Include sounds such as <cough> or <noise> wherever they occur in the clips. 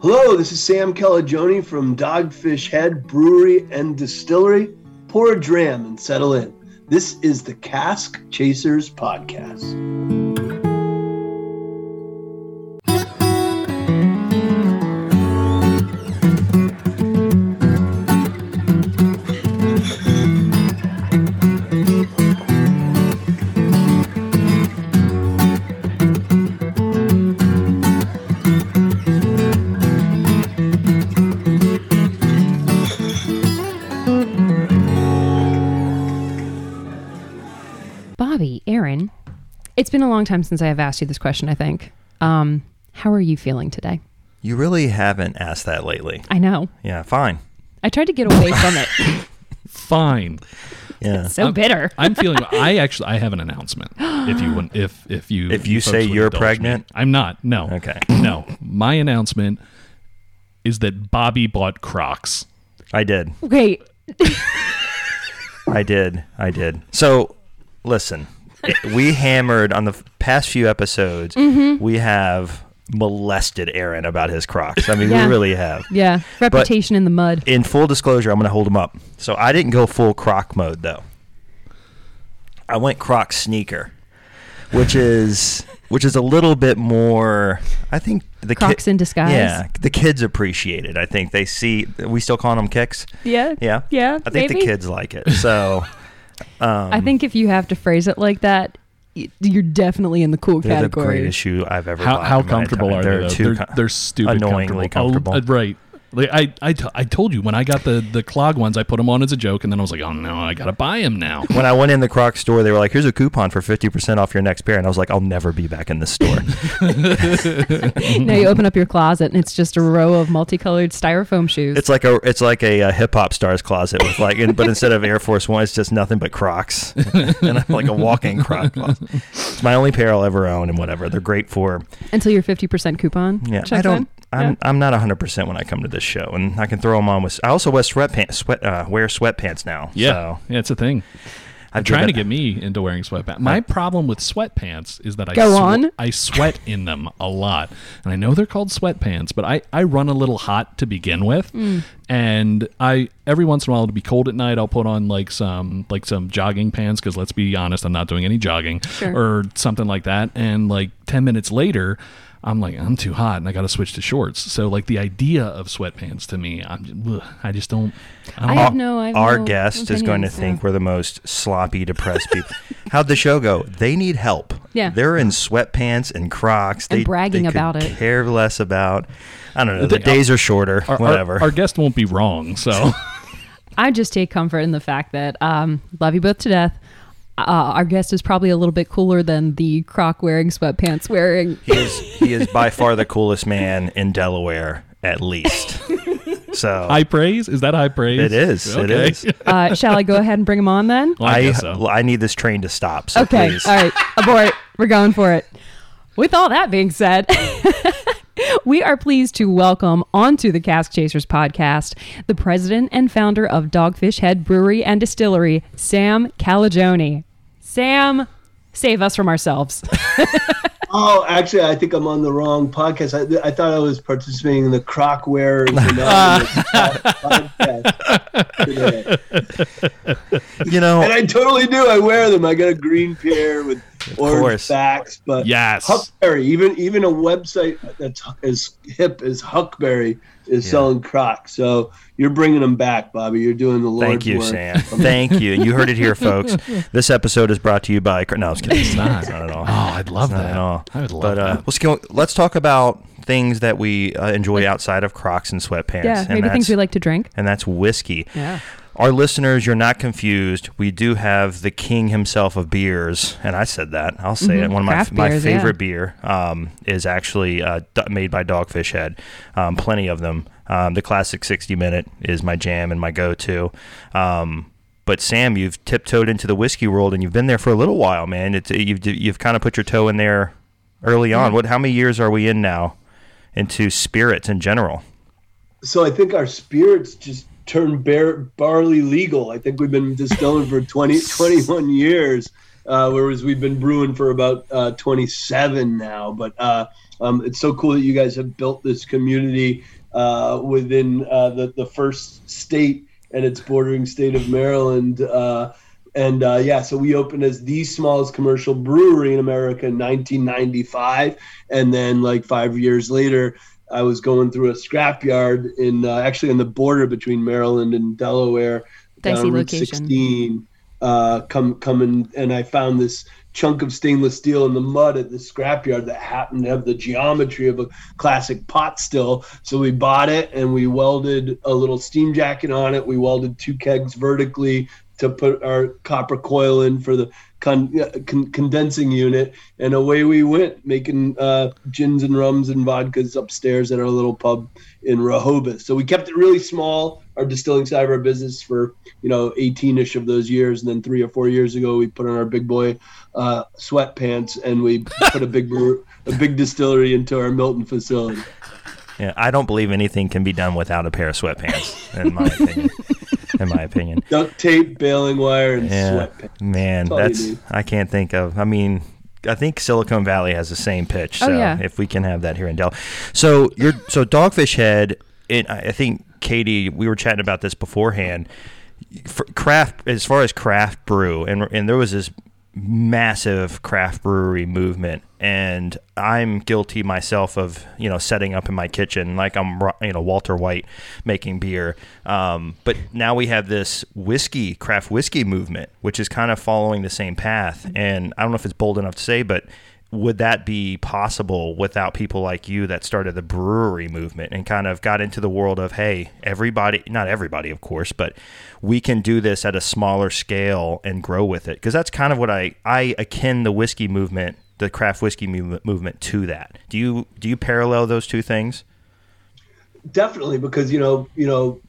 Hello, this is Sam Calagione from Dogfish Head Brewery and Distillery. Pour a dram and settle in. This is the Cask Chasers Podcast. It's been a long time since I have asked you this question, I think. Um, how are you feeling today? You really haven't asked that lately. I know. Yeah, fine. I tried to get away from it. <laughs> Fine. Yeah. So bitter. I'm feeling. I actually. I have an announcement. If you wouldn't- if if you If you folks say you're indulge me. pregnant? I'm not. No. Okay. No. My announcement is that Bobby bought Crocs. I did. Wait, I did. I did. So, listen, it- we hammered on the past few episodes. Mm-hmm. We have molested Aaron about his Crocs. I mean, Yeah. we really have. yeah, reputation in the mud. In full disclosure, I'm going to hold him up. So I didn't go full Croc mode though. I went Croc sneaker, which is which is a little bit more. I think the ki- Crocs in disguise. Yeah, the kids appreciate it. I think they see. We still calling them kicks. Yeah. Yeah, Yeah, I think maybe. the kids like it. So um, I think if you have to phrase it like that, you're definitely in the cool they're the category. greatest shoe I've ever. How bought how comfortable are they're they? Though? Too They're, com- they're stupid annoyingly comfortable. comfortable. Oh, uh, right. Like I, I, t- I told you when I got the the clog ones, I put them on as a joke, and then I was like, oh no, I gotta buy them now. when I went in the Croc store, they were like, "Here's a coupon for fifty percent off your next pair," and I was like, "I'll never be back in this store." <laughs> now you open up your closet and it's just a row of multicolored styrofoam shoes. It's like a it's like a, uh hip hop star's closet with like, in, but instead of Air Force One, it's just nothing but Crocs, <laughs> and I'm like a walking Croc closet. It's my only pair I'll ever own, and whatever. They're great for Until your 50% coupon. yeah. checks I don't. in. I'm Yeah. I'm not 100 percent when I come to this show, and I can throw them on with. I also wear sweatpants. Sweat uh, wear sweatpants now. Yeah, so yeah, it's a thing. I'm trying to get me into wearing sweatpants. My problem with sweatpants is that I Go swe- on. I sweat <laughs> in them a lot, and I know they're called sweatpants, but I I run a little hot to begin with, Mm. and I every once in a while to be cold at night I'll put on like some like some jogging pants because let's be honest I'm not doing any jogging Sure. or something like that, and like ten minutes later. I'm like I'm too hot and I got to switch to shorts. So like the idea of sweatpants to me, I'm just, ugh, I just don't. I don't I know. have no. I have Our no guest is going to opinions, think we're the most sloppy, depressed people. How'd the show go? They need help. Yeah. They're in sweatpants and Crocs. And They, bragging they about it. Care less about. I don't know. The The- days are shorter. our, our- whatever. Our, guest won't be wrong. So <laughs> I just take comfort in the fact that um, love you both to death. Uh, our guest is probably a little bit cooler than the croc wearing, sweatpants wearing. he is. He is by far the coolest man in Delaware, at least. <laughs> So high praise is that high praise? it is. It Okay. is. Uh, shall I go ahead and bring him on then? Well, I, I guess so. I need this train to stop. So Okay. please. All right. Abort. We're going for it. With all that being said, <laughs> we are pleased to welcome onto the Cask Chasers podcast the president and founder of Dogfish Head Brewery and Distillery, Sam Calagione. Sam, save us from ourselves. <laughs> Oh, actually, I think I'm on the wrong podcast. I, I thought I was participating in the Crockware Wearers <laughs> podcast today. You know. And I totally do. I wear them. I got a green pair with orange course. backs. But Yes. Huckberry, even even a website that's as hip as Huckberry is Yeah. selling Crocs. So you're bringing them back, Bobby. You're doing the Lord's Thank you, work. Sam. Thank you. You heard it here, folks. <laughs> This episode is brought to you by. No, I was kidding. It's not. not at all. Oh, I'd love Not that. at all. I would love but, uh, that. Let's go. Let's talk about things that we uh, enjoy outside of Crocs and sweatpants. yeah, and maybe things we like to drink. And that's whiskey. Yeah. Our listeners, you're not confused. We do have the king himself of beers, and I said that. I'll say it. Mhm. One of my Craft my beers, yeah. favorite beer um, is actually uh, made by Dogfish Head. Um, plenty of them. Um, the classic 60 minute is my jam and my go-to. Um, but Sam, you've tiptoed into the whiskey world, and you've been there for a little while, man. It's you've you've kind of put your toe in there early on. What? How many years are we in now into spirits in general? So I think our spirits just turned bear, barley legal. I think we've been distilling for 20, <laughs> 21 years. uh, whereas we've been brewing for about uh, 27 now. But uh, um, it's so cool that you guys have built this community uh, within uh, the the first state and its bordering state of Maryland. Uh, and uh, yeah, so we opened as the smallest commercial brewery in America in 1995, and then like five years later, I was going through a scrapyard in uh, actually on the border between Maryland and Delaware, Dicey down Route 16. Uh, come coming, and I found this chunk of stainless steel in the mud at the scrapyard that happened to have the geometry of a classic pot still. So we bought it and we welded a little steam jacket on it. We welded two kegs vertically to put our copper coil in for the con- uh, con- condensing unit, and away we went, making uh, gins and rums and vodkas upstairs at our little pub in Rehoboth. So we kept it really small, our distilling side of our business for you know 18ish of those years, and then three or four years ago we put on our big boy uh, sweatpants and we put a big <laughs> brewer- a big distillery into our Milton facility. Yeah, I don't believe anything can be done without a pair of sweatpants, in my opinion. <laughs> in my opinion. <laughs> Duct tape, baling wire, and Yeah, sweatpants. man, That's that's. I can't think of. I mean, I think Silicon Valley has the same pitch. Oh, So yeah. if we can have that here in Dell, so you're so Dogfish Head. It, I I think Katie, we were chatting about this beforehand. For craft, as far as craft brew, and and there was this massive craft brewery movement and I'm guilty myself of you know setting up in my kitchen like I'm you know Walter White making beer. Um, but now we have this whiskey craft whiskey movement which is kind of following the same path. And I don't know if it's bold enough to say but would that be possible without people like you that started the brewery movement and kind of got into the world of hey everybody not everybody of course but we can do this at a smaller scale and grow with it? Because that's kind of what I I akin the whiskey movement the craft whiskey movement, movement to that. Do you do you parallel those two things? Definitely because you know you know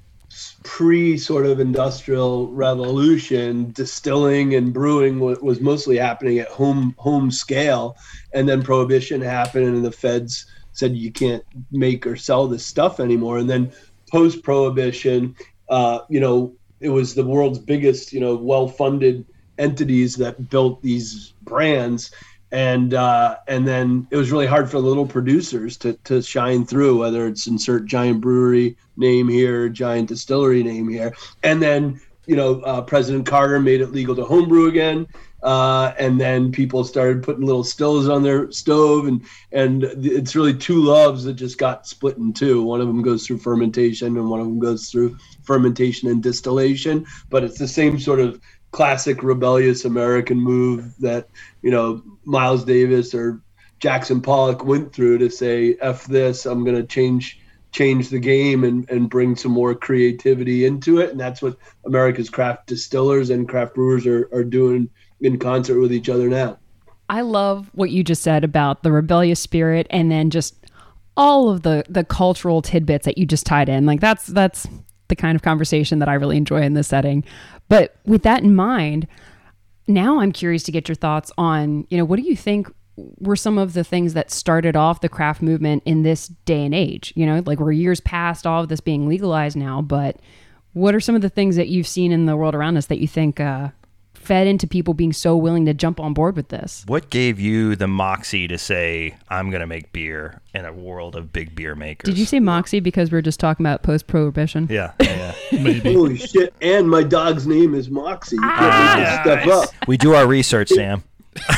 pre sort of industrial revolution distilling and brewing was, mostly happening at home home scale. And then prohibition happened and the feds said you can't make or sell this stuff anymore. And then post prohibition uh, you know it was the world's biggest you know well funded entities that built these brands. And uh, and then it was really hard for little producers to, to shine through whether it's insert giant brewery name here giant distillery name here. And then you know uh, president carter made it legal to homebrew again. Uh, and then people started putting little stills on their stove. And and it's really two loves that just got split in two. One of them goes through fermentation and one of them goes through fermentation and distillation. But it's the same sort of classic rebellious American move that you know Miles Davis or Jackson Pollock went through to say "f this," I'm going to change change the game and and bring some more creativity into it, and that's what America's craft distillers and craft brewers are are doing in concert with each other now. I love what you just said about the rebellious spirit and then just all of the the cultural tidbits that you just tied in. Like that's that's the kind of conversation that I really enjoy in this setting. But with that in mind, now I'm curious to get your thoughts on, you know, what do you think were some of the things that started off the craft movement in this day and age? You know, like we're years past all of this being legalized now, but what are some of the things that you've seen in the world around us that you think uh, fed into people being so willing to jump on board with this? what gave you the moxie to say I'm going to make beer in a world of big beer makers Did you say Moxie because we are just talking about post prohibition? yeah yeah, <laughs> yeah. Maybe. Holy shit! And my dog's name is Moxie. You can't make this stuff up. we do our research Sam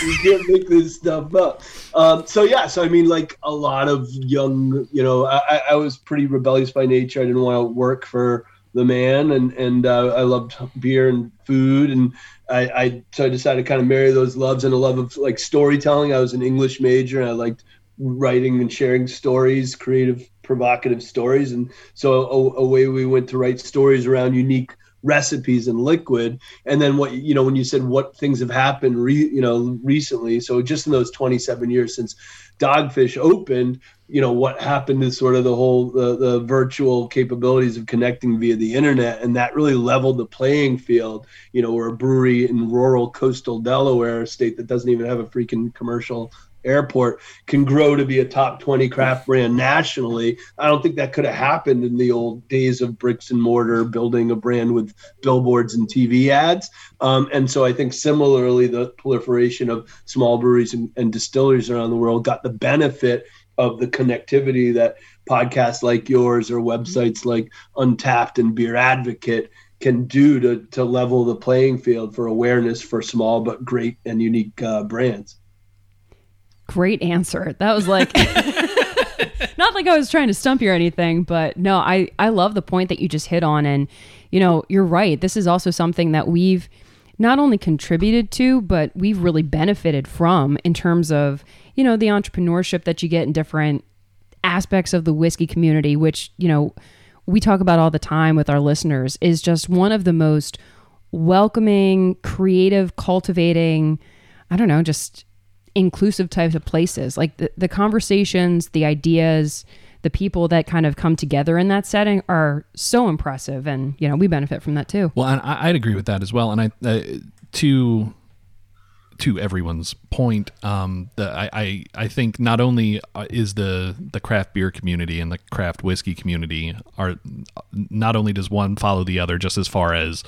you can't make this stuff up. Um, so yeah, so I mean, like a lot of young, you know, I, I- was pretty rebellious by nature. I didn't want to work for the man, and and uh, I loved beer and food, and I, I so I decided to kind of marry those loves and a love of like storytelling. I was an English major, and I liked writing and sharing stories, creative, provocative stories, and so a- away we went to write stories around unique recipes and liquid. And then what you know when you said what things have happened re, you know recently so just in those 27 years since dogfish opened you know what happened is sort of the whole the, the virtual capabilities of connecting via the internet and that really leveled the playing field you know we're a brewery in rural coastal delaware state that doesn't even have a freaking commercial airport can grow to be a top 20 craft brand nationally. I don't think that could have happened in the old days of bricks and mortar, building a brand with billboards and TV ads. Um, and so I think similarly, the proliferation of small breweries and, and distilleries around the world got the benefit of the connectivity that podcasts like yours or websites like Untappd and Beer Advocate can do to, to level the playing field for awareness for small but great and unique uh, brands. Great answer. That was like <laughs> not like I was trying to stump you or anything, but no, I I love the point that you just hit on and you know, you're right. This is also something that we've not only contributed to, but we've really benefited from in terms of, you know, the entrepreneurship that you get in different aspects of the whiskey community, which, you know, we talk about all the time with our listeners, is just one of the most welcoming, creative, cultivating, I don't know, just inclusive types of places. Like the, the conversations, the ideas, the people that kind of come together in that setting are so impressive. And, you know, we benefit from that too. Well, and I, I'd agree with that as well. And I, uh, to, to everyone's point, um, the, I, I, I think not only uh, is the the craft beer community and the craft whiskey community are not only does one follow the other just as far as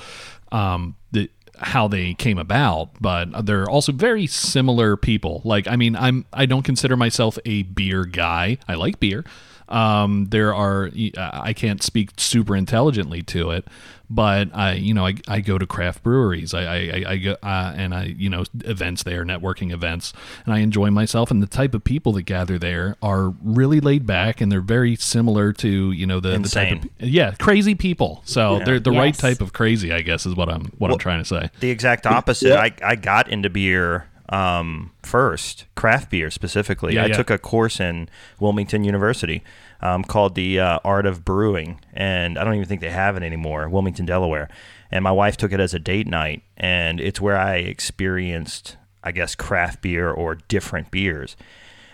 um, the how they came about, but they're also very similar people. Like, I mean, I'm I don't consider myself a beer guy. I like beer. Um, there are I can't speak super intelligently to it, but I you know I, I go to craft breweries. I I, I go uh, and I you know events there, networking events, and I enjoy myself. And the type of people that gather there are really laid back, and they're very similar to you know the, the type of yeah crazy people. So yeah. they're the yes. right type of crazy, I guess, is what I'm what well, I'm trying to say. The exact opposite. Yeah. I I got into beer um, first, craft beer specifically. Yeah, I yeah. took a course in Wilmington University um, called the uh, Art of Brewing, and I don't even think they have it anymore, Wilmington, Delaware. And my wife took it as a date night, and it's where I experienced, I guess, craft beer or different beers.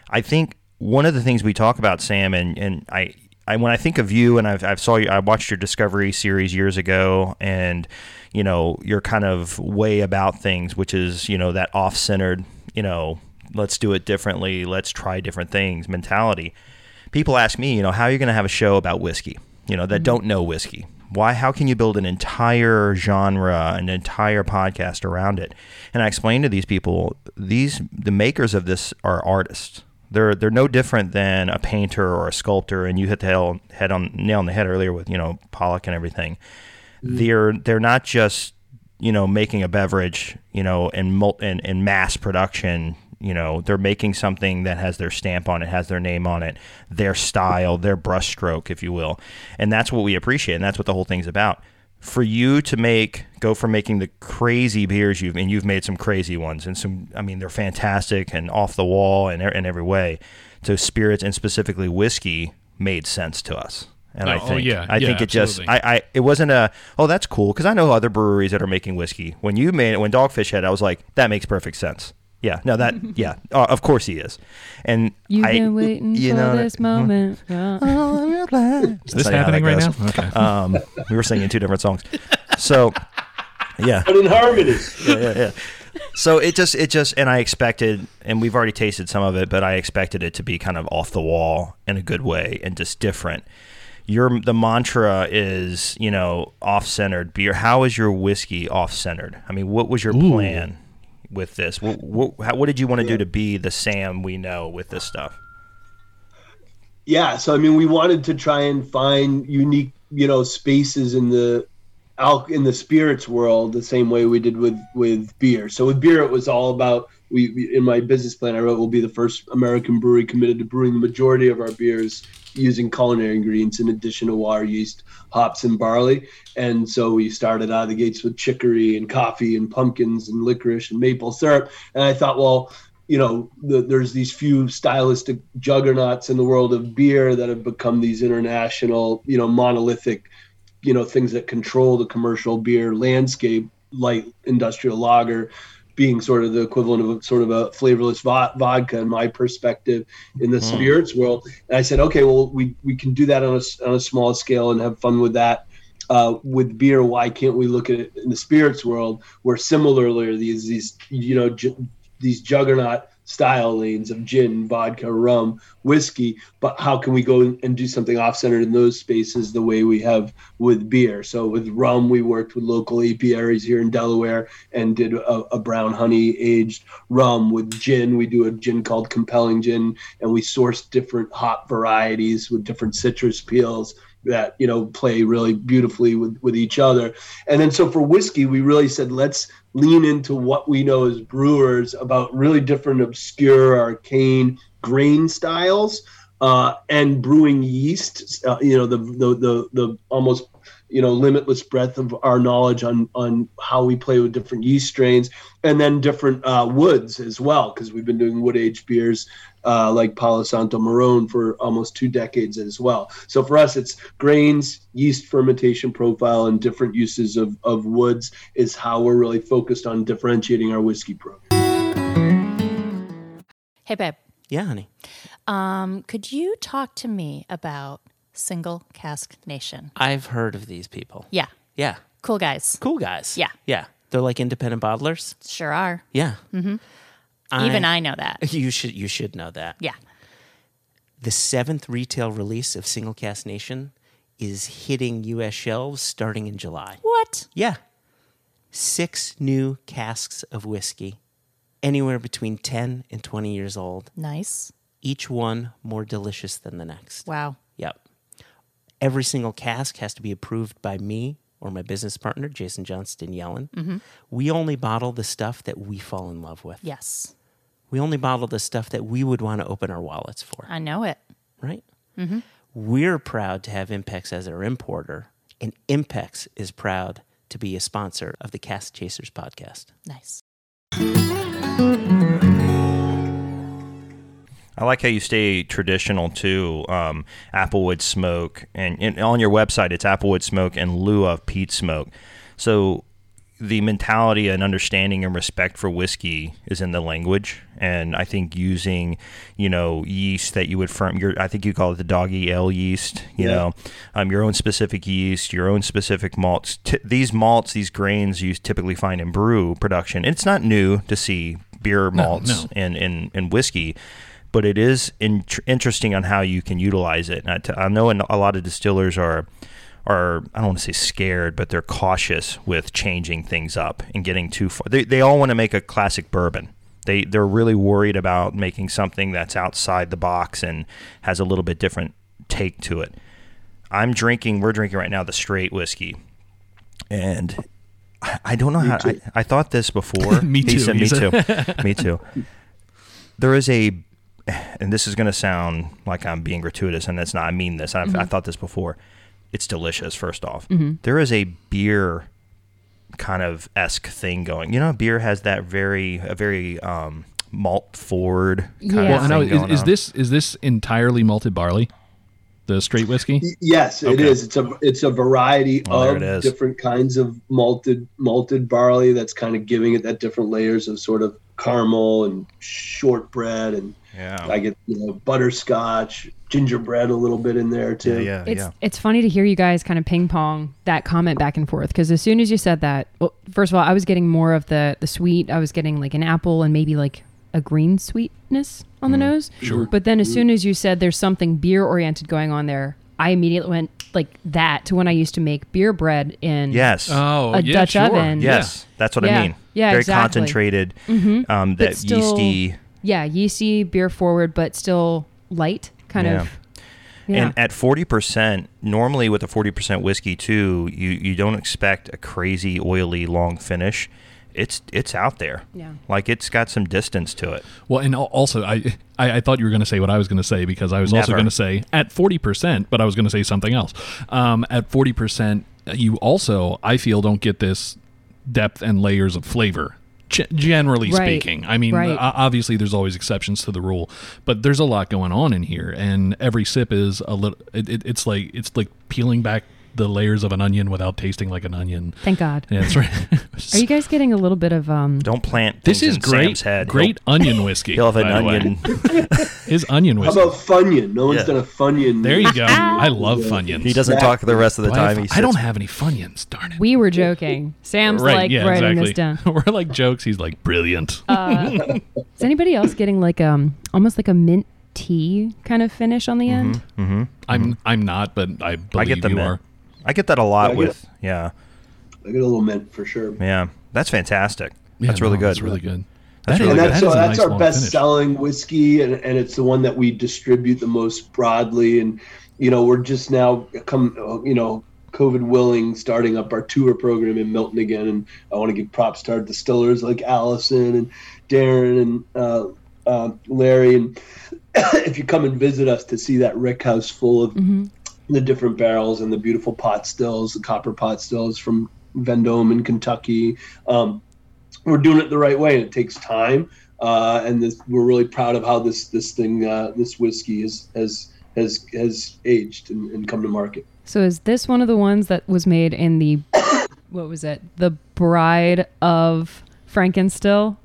I think one of the things we talk about, Sam, and, and I, I when I think of you, and I've, I've saw you, I watched your Discovery series years ago, and you know, you're kind of way about things, which is, you know, that off centered, you know, let's do it differently, let's try different things mentality. People ask me, you know, how are you going to have a show about whiskey, you know, that mm-hmm. don't know whiskey? Why, how can you build an entire genre, an entire podcast around it? And I explain to these people, these, the makers of this are artists. They're, they're no different than a painter or a sculptor. And you hit the head on, nail on the head earlier with, you know, Pollock and everything they're they're not just you know making a beverage you know in, in in mass production you know they're making something that has their stamp on it has their name on it their style their brushstroke if you will and that's what we appreciate and that's what the whole thing's about for you to make go from making the crazy beers you've and you've made some crazy ones and some I mean they're fantastic and off the wall and in every way to spirits and specifically whiskey made sense to us and oh, oh I think, oh, yeah, I yeah, think it absolutely. just, I, I, it wasn't a, oh, that's cool. Cause I know other breweries that are making whiskey. When you made it, when Dogfish Head, I was like, that makes perfect sense. Yeah, no, that, <laughs> yeah, uh, of course he is. And you've I, been waiting you know, for this that, moment. oh, is this happening right now? Okay. Um, we were singing two different songs. <laughs> So, yeah. But in harmony. yeah, yeah, yeah. So it just, it just, and I expected, and we've already tasted some of it, but I expected it to be kind of off the wall in a good way and just different your the mantra is you know off centered beer. How is your whiskey off centered? I mean, what was your Ooh. plan with this? What what, how, what did you want to do to be the Sam we know with this stuff? Yeah, so I mean, we wanted to try and find unique, you know, spaces in the out in the spirits world the same way we did with with beer. So with beer, it was all about we in my business plan I wrote we'll be the first American brewery committed to brewing the majority of our beers using culinary ingredients in addition to water, yeast, hops, and barley. And so we started out of the gates with chicory and coffee and pumpkins and licorice and maple syrup. And I thought, well, you know, the, there's these few stylistic juggernauts in the world of beer that have become these international, you know, monolithic, you know, things that control the commercial beer landscape, light industrial lager, being sort of the equivalent of a, sort of a flavorless vo- vodka in my perspective in the mm. spirits world. And I said, okay, well, we, we can do that on a, on a small scale and have fun with that. Uh, with beer, why can't we look at it in the spirits world where similarly these, these, you know, ju- these juggernaut style lanes of gin, vodka, rum, whiskey, but how can we go and do something off-centered in those spaces the way we have with beer? So with rum, we worked with local apiaries here in Delaware and did a, a brown honey aged rum. With gin, we do a gin called Compelling Gin, and we source different hop varieties with different citrus peels that you know play really beautifully with with each other. And then so for whiskey we really said let's lean into what we know as brewers about really different obscure arcane grain styles uh, and brewing yeast uh, you know the, the the the almost you know limitless breadth of our knowledge on on how we play with different yeast strains and then different uh, woods as well because we've been doing wood aged beers uh, like Palo Santo Marron for almost two decades as well. So for us, it's grains, yeast fermentation profile, and different uses of, of woods is how we're really focused on differentiating our whiskey program. Hey, babe. Yeah, honey. Um, could you talk to me about Single Cask Nation? I've heard of these people. Yeah. Yeah. Cool guys. Cool guys. Yeah. Yeah. They're like independent bottlers. Sure are. Yeah. Mm-hmm. Even I know that. <laughs> You should you should know that. Yeah. The seventh retail release of Single Cask Nation is hitting US shelves starting in July. What? Yeah. Six new casks of whiskey, anywhere between 10 and 20 years old, Nice. each one more delicious than the next. Wow. Yep. Every single cask has to be approved by me or my business partner, Jason Johnstone-Yellin. Mm-hmm. We only bottle the stuff that we fall in love with. Yes. We only bottle the stuff that we would want to open our wallets for, I know it. right? We're proud to have Impex as our importer, and Impex is proud to be a sponsor of the Cask Chasers podcast. Nice. I like how you stay traditional too. Um, Applewood smoke, and, and on your website, it's Applewood smoke in lieu of peat smoke. So the mentality and understanding and respect for whiskey is in the language, and I think using, you know, yeast that you would firm. Your, I think you call it the doggy ale yeast. You Yeah. know, um, your own specific yeast, your own specific malts. T- these malts, these grains, you typically find in brew production. It's not new to see beer malts no. in in in whiskey but it is in- interesting on how you can utilize it. And I, t- I know in a lot of distillers are are I don't want to say scared, but they're cautious with changing things up and getting too far. They, they all want to make a classic bourbon. They they're really worried about making something that's outside the box and has a little bit different take to it. I'm drinking. We're drinking right now the straight whiskey, and I, I don't know how. I, I thought this before. <laughs> <laughs> Me too, said, me too. me too. There is a, and this is going to sound like I'm being gratuitous, and it's not. I mean this. I've, I mm-hmm. thought this before. It's delicious. First off, There is a beer kind of esque thing going. You know, beer has that very a very um, malt forward kind Yeah. of Well, thing I know. going Is, is on. this is this entirely malted barley? The straight whiskey? Yes, it Okay. is. It's a it's a variety Well, of different kinds of malted malted barley that's kind of giving it that different layers of sort of caramel and shortbread and Yeah. I get you know butterscotch, gingerbread a little bit in there too. yeah, It's yeah. it's funny to hear you guys kind of ping pong that comment back and forth because as soon as you said that, well, first of all, I was getting more of the the sweet. I was getting like an apple and maybe like a green sweetness on the mm-hmm. nose. Sure. But then as mm-hmm. soon as you said there's something beer oriented going on there, I immediately went like that to when I used to make beer bread in Yes. Oh, A yeah, Dutch sure. oven. Yes, that's what Yeah. I mean. Yeah, Very exactly. concentrated. Mm-hmm. Um, that still- yeasty. yeah yeasty beer forward, but still light kind Yeah. of. Yeah. And at forty percent, normally with a forty percent whiskey too, you you don't expect a crazy oily long finish. It's it's out there. Yeah. Like it's got some distance to it. Well, and also, I I, I thought you were going to say what I was going to say because I was also going to say at forty percent, but I was going to say something else. Um, at forty percent, you also I feel don't get this depth and layers of flavor. G- generally Right. speaking, I mean, Right. obviously there's always exceptions to the rule, but there's a lot going on in here, and every sip is a little. It, it, it's like it's like peeling back the layers of an onion without tasting like an onion. Thank God. Yeah, that's right. <laughs> Are you guys getting a little bit of um? Don't plant. this is in great. Sam's head. Great onion whiskey. He'll, he'll have an by the way. onion. <laughs> His onion whiskey. How about Funyun? No one's Yeah. done a Funyun. there you go. I love Funyuns. He doesn't Yeah. talk the rest of the Do I, time. He I don't have any Funyuns. Darn it. We were joking. Sam's right. like yeah. writing exactly. this down. <laughs> We're like jokes. He's like brilliant. Is anybody else getting like um almost like a mint tea kind of finish on the end? I'm I'm not, but I believe I get the you mint. are. I get that a lot I get- with. Yeah. I get a little mint for sure. Yeah. That's fantastic. Yeah, that's really no, good. That's really good. That's That really is- good. that's that is so a that's nice our best finish. selling whiskey and, and it's the one that we distribute the most broadly and you know we're just now come uh, you know covid willing starting up our tour program in milton again and i want to give props to our distillers like allison and darren and uh, uh, larry and <coughs> if you come and visit us to see that rick house full of the different barrels and the beautiful pot stills the copper pot stills from vendome in kentucky um, we're doing it the right way and it takes time uh, and this, we're really proud of how this this thing uh, this whiskey has has has has aged and, and come to market So is this one of the ones that was made in the <coughs> what was it? The Bride of Frankenstill?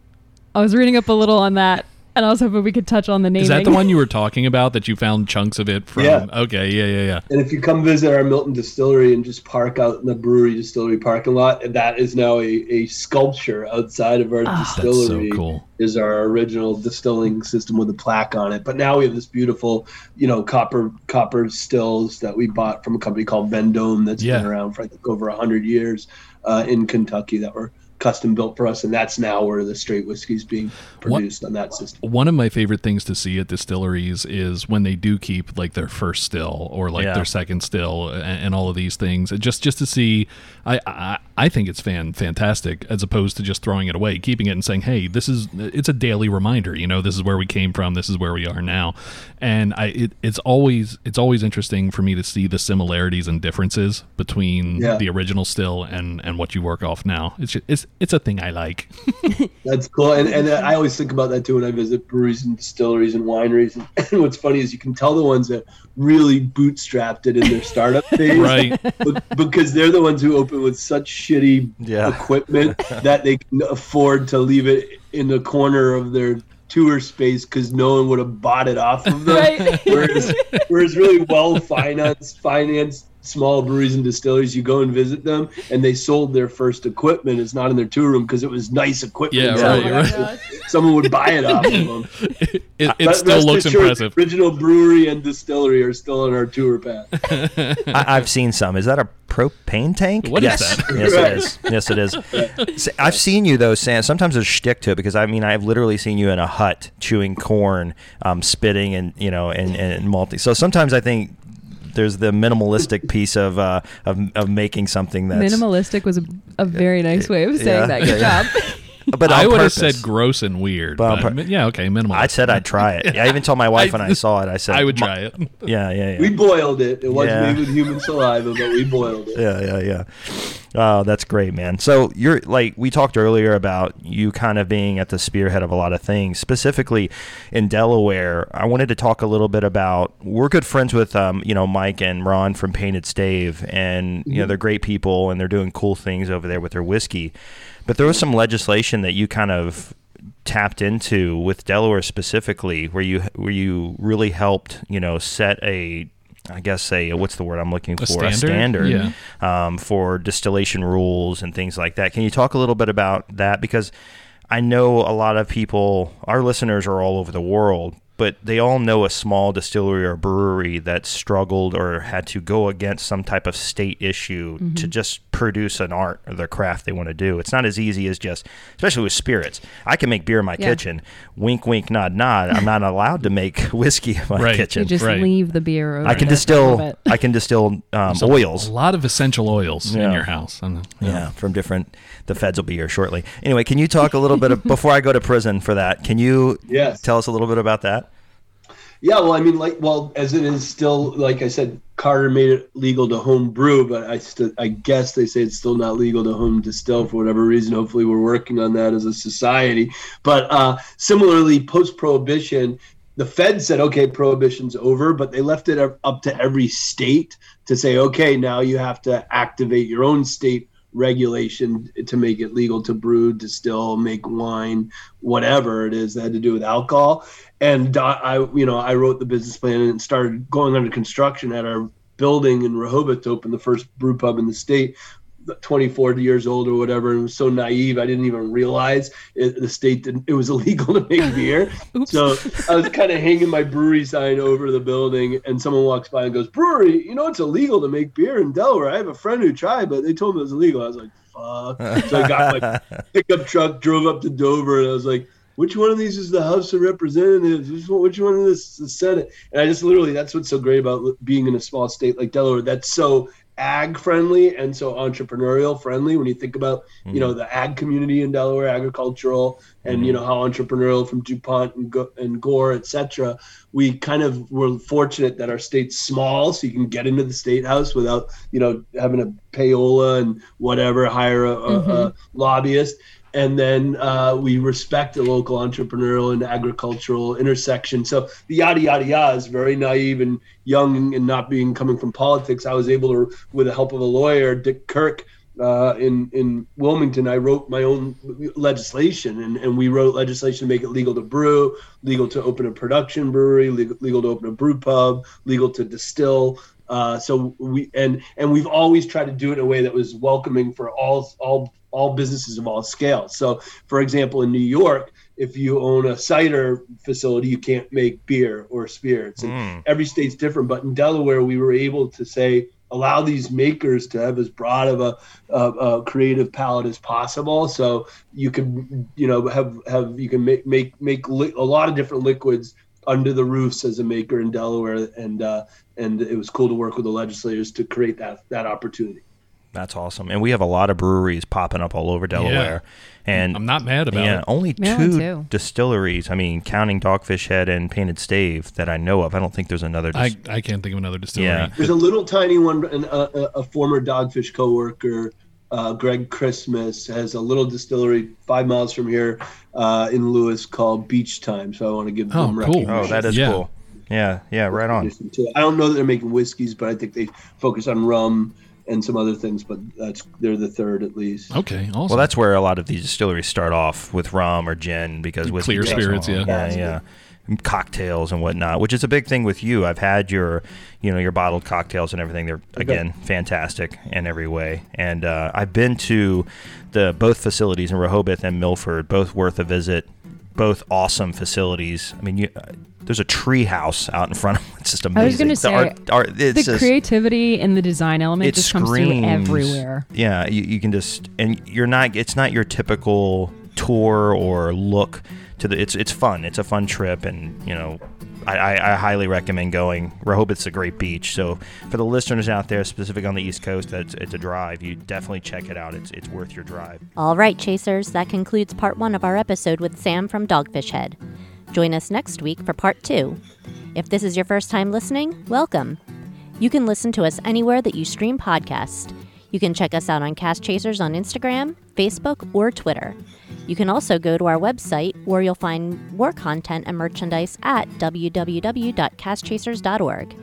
I was reading up a little on that and I was hoping we could touch on the naming. Is that the one you were talking about that you found chunks of it from? Yeah. Okay, yeah, yeah, yeah. and if you come visit our milton distillery and just park out in the brewery distillery parking lot that is now a, a sculpture outside of our That's so distillery cool. is our original distilling system with a plaque on it. But now we have this beautiful, you know, copper copper stills that we bought from a company called Vendome that's Yeah. been around for I think over hundred years uh, in Kentucky that were custom built for us, and that's now where the straight whiskey is being produced on that system. One of my favorite things to see at distilleries is when they do keep like their first still or like Yeah. their second still and, and all of these things. Just just to see, I I, I think it's fan fantastic as opposed to just throwing it away, keeping it and saying, hey, this is it's a daily reminder. You know, this is where we came from. This is where we are now. And I it, it's always it's always interesting for me to see the similarities and differences between Yeah. the original still and and what you work off now. It's just, it's it's a thing I like. <laughs> That's cool, and and uh, I always think about that too when I visit breweries and distilleries and wineries. <laughs> And what's funny is you can tell the ones that really bootstrapped it in their startup <laughs> phase, Right. But- because they're the ones who open with such shitty Yeah. equipment that they can afford to leave it in the corner of their tour space because no one would have bought it off of them. Right. Whereas, whereas really well financed, financed small breweries and distilleries, you go and visit them, and they sold their first equipment. It's not in their tour room because it was nice equipment. Yeah, So right, right. Someone would buy it off of <laughs> them. It, it But still looks assured, impressive. the Original brewery and distillery are still on our tour path. I, I've seen some. Is that a propane tank? What is yes. that? Yes, Right. it is. Yes, it is. I've seen you though, Sam. Sometimes there's shtick to it because I mean I've literally seen you in a hut chewing corn, um, spitting, and you know, and and malting. So sometimes I think there's the minimalistic <laughs> piece of uh, of, of making something that's Minimalistic was a, a very nice way of saying Yeah, that. Good yeah, job. <laughs> But I on would have said gross and weird. But But, pur- yeah, okay, minimal. I said I'd try it. <laughs> I even told my wife I- when I saw it. I said I would try it. Yeah, yeah, yeah. We boiled it. It wasn't Yeah. made with human saliva, but we boiled it. yeah, yeah, yeah. Oh, that's great, man. So you're like we talked earlier about you kind of being at the spearhead of a lot of things, specifically in Delaware. I wanted to talk a little bit about. We're good friends with, um, you know, Mike and Ron from Painted Stave, and you know they're great people and they're doing cool things over there with their whiskey. But there was some legislation that you kind of tapped into with Delaware specifically, where you where you really helped, you know, set a I guess a what's the word I'm looking for standard? standard Yeah. um, for distillation rules and things like that. Can you talk a little bit about that? Because I know a lot of people, our listeners are all over the world, but they all know a small distillery or brewery that struggled or had to go against some type of state issue to just produce an art or the craft they want to do. It's not as easy as just, especially with spirits. I can make beer in my Yeah. kitchen. Wink, wink, nod, nod. I'm not allowed to make <laughs> whiskey in my Right. kitchen. You just Right. leave the beer over I can there for a little distill. I can distill um, oils. A lot of essential oils in your house. And, Yeah. from different. The feds will be here shortly. Anyway, can you talk a little bit of, <laughs> before I go to prison for that? Can you Yes. tell us a little bit about that? Yeah, well, I mean, like, well, as it is still, like I said, Carter made it legal to home brew, but I I guess they say it's still not legal to home distill for whatever reason. Hopefully, we're working on that as a society. But uh, similarly, post prohibition, the Fed said, okay, prohibition's over, but they left it up to every state to say, okay, now you have to activate your own state regulation to make it legal to brew, distill, make wine, whatever it is that had to do with alcohol. And I, you know, I wrote the business plan and started going under construction at our building in Rehoboth to open the first brew pub in the state 24 years old or whatever and was so naive i didn't even realize it, the state didn't it was <laughs> illegal to make beer. <laughs> So i was kind of hanging my brewery sign over the building and someone walks by and goes brewery you know it's illegal to make beer in delaware. I have a friend who tried but they told me it was illegal. I was like fuck. So i got my <laughs> pickup truck drove up to dover and i was like which one of these is the House of Representatives? Which one, which one of this is the Senate? And I just literally, that's what's so great about being in a small state like Delaware. That's so ag friendly and so entrepreneurial friendly when you think about mm-hmm. you know mm-hmm. the ag community in Delaware agricultural and mm-hmm. you know how entrepreneurial from DuPont and, Go- and Gore etc we kind of were fortunate that our state's small so you can get into the state house without you know having a payola and whatever hire a, mm-hmm. a, a lobbyist and then uh, we respect the local entrepreneurial and agricultural intersection. So the yada yada yada is very naive and young and not being coming from politics. I was able to, with the help of a lawyer, Dick Kirk. Uh, in in Wilmington, I wrote my own legislation, and, and we wrote legislation to make it legal to brew, legal to open a production brewery, legal, legal to open a brew pub, legal to distill. Uh, so we and and we've always tried to do it in a way that was welcoming for all all all businesses of all scales. So, for example, in New York, if you own a cider facility, you can't make beer or spirits. And mm. every state's different. But in Delaware, we were able to say, allow these makers to have as broad of a, a, a creative palette as possible. So you can, you know, have, have you can make, make, make li- a lot of different liquids under the roofs as a maker in Delaware. And, uh, and it was cool to work with the legislators to create that, that opportunity. That's awesome. And we have a lot of breweries popping up all over Delaware. Yeah. And I'm not mad about yeah, it. Only yeah, two distilleries. I mean, counting Dogfish Head and Painted Stave that I know of. I don't think there's another. Dis- I, I can't think of another distillery. Yeah. There's a little tiny one. An, a, a, former Dogfish coworker, uh, Greg Christmas, has a little distillery five miles from here uh, in Lewes called Beach Time. So I want to give oh, them cool. Oh, that is cool. Yeah, yeah, right on. I don't know that they're making whiskeys, but I think they focus on rum and some other things, but that's they're the third at least. Okay, awesome. Well, that's where a lot of these distilleries start off with rum or gin because with clear spirits, yeah, yeah, yeah, cocktails and whatnot, which is a big thing with you. I've had your, you know, your bottled cocktails and everything. They're again okay. fantastic in every way, and uh, I've been to the both facilities in Rehoboth and Milford, both worth a visit both awesome facilities. I mean, you, uh, there's a tree house out in front of them. <laughs> It's just amazing. I was going to say, the, art, art, the just, creativity and the design element just screams, comes through everywhere. Yeah, you, you, can just, and you're not, it's not your typical tour or look to the, it's, it's fun. It's a fun trip and, you know, I, I, highly recommend going. Rehoboth's a great beach. So for the listeners out there, specific on the East Coast, that's it's a drive. You definitely check it out. It's it's worth your drive. All right, chasers, that concludes part one of our episode with Sam from Dogfish Head. Join us next week for part two. If this is your first time listening, welcome. You can listen to us anywhere that you stream podcasts. You can check us out on Cask Chasers on Instagram, Facebook, or Twitter. You can also go to our website where you'll find more content and merchandise at www.caskchasers.org.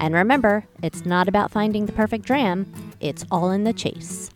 And remember, it's not about finding the perfect dram, it's all in the chase.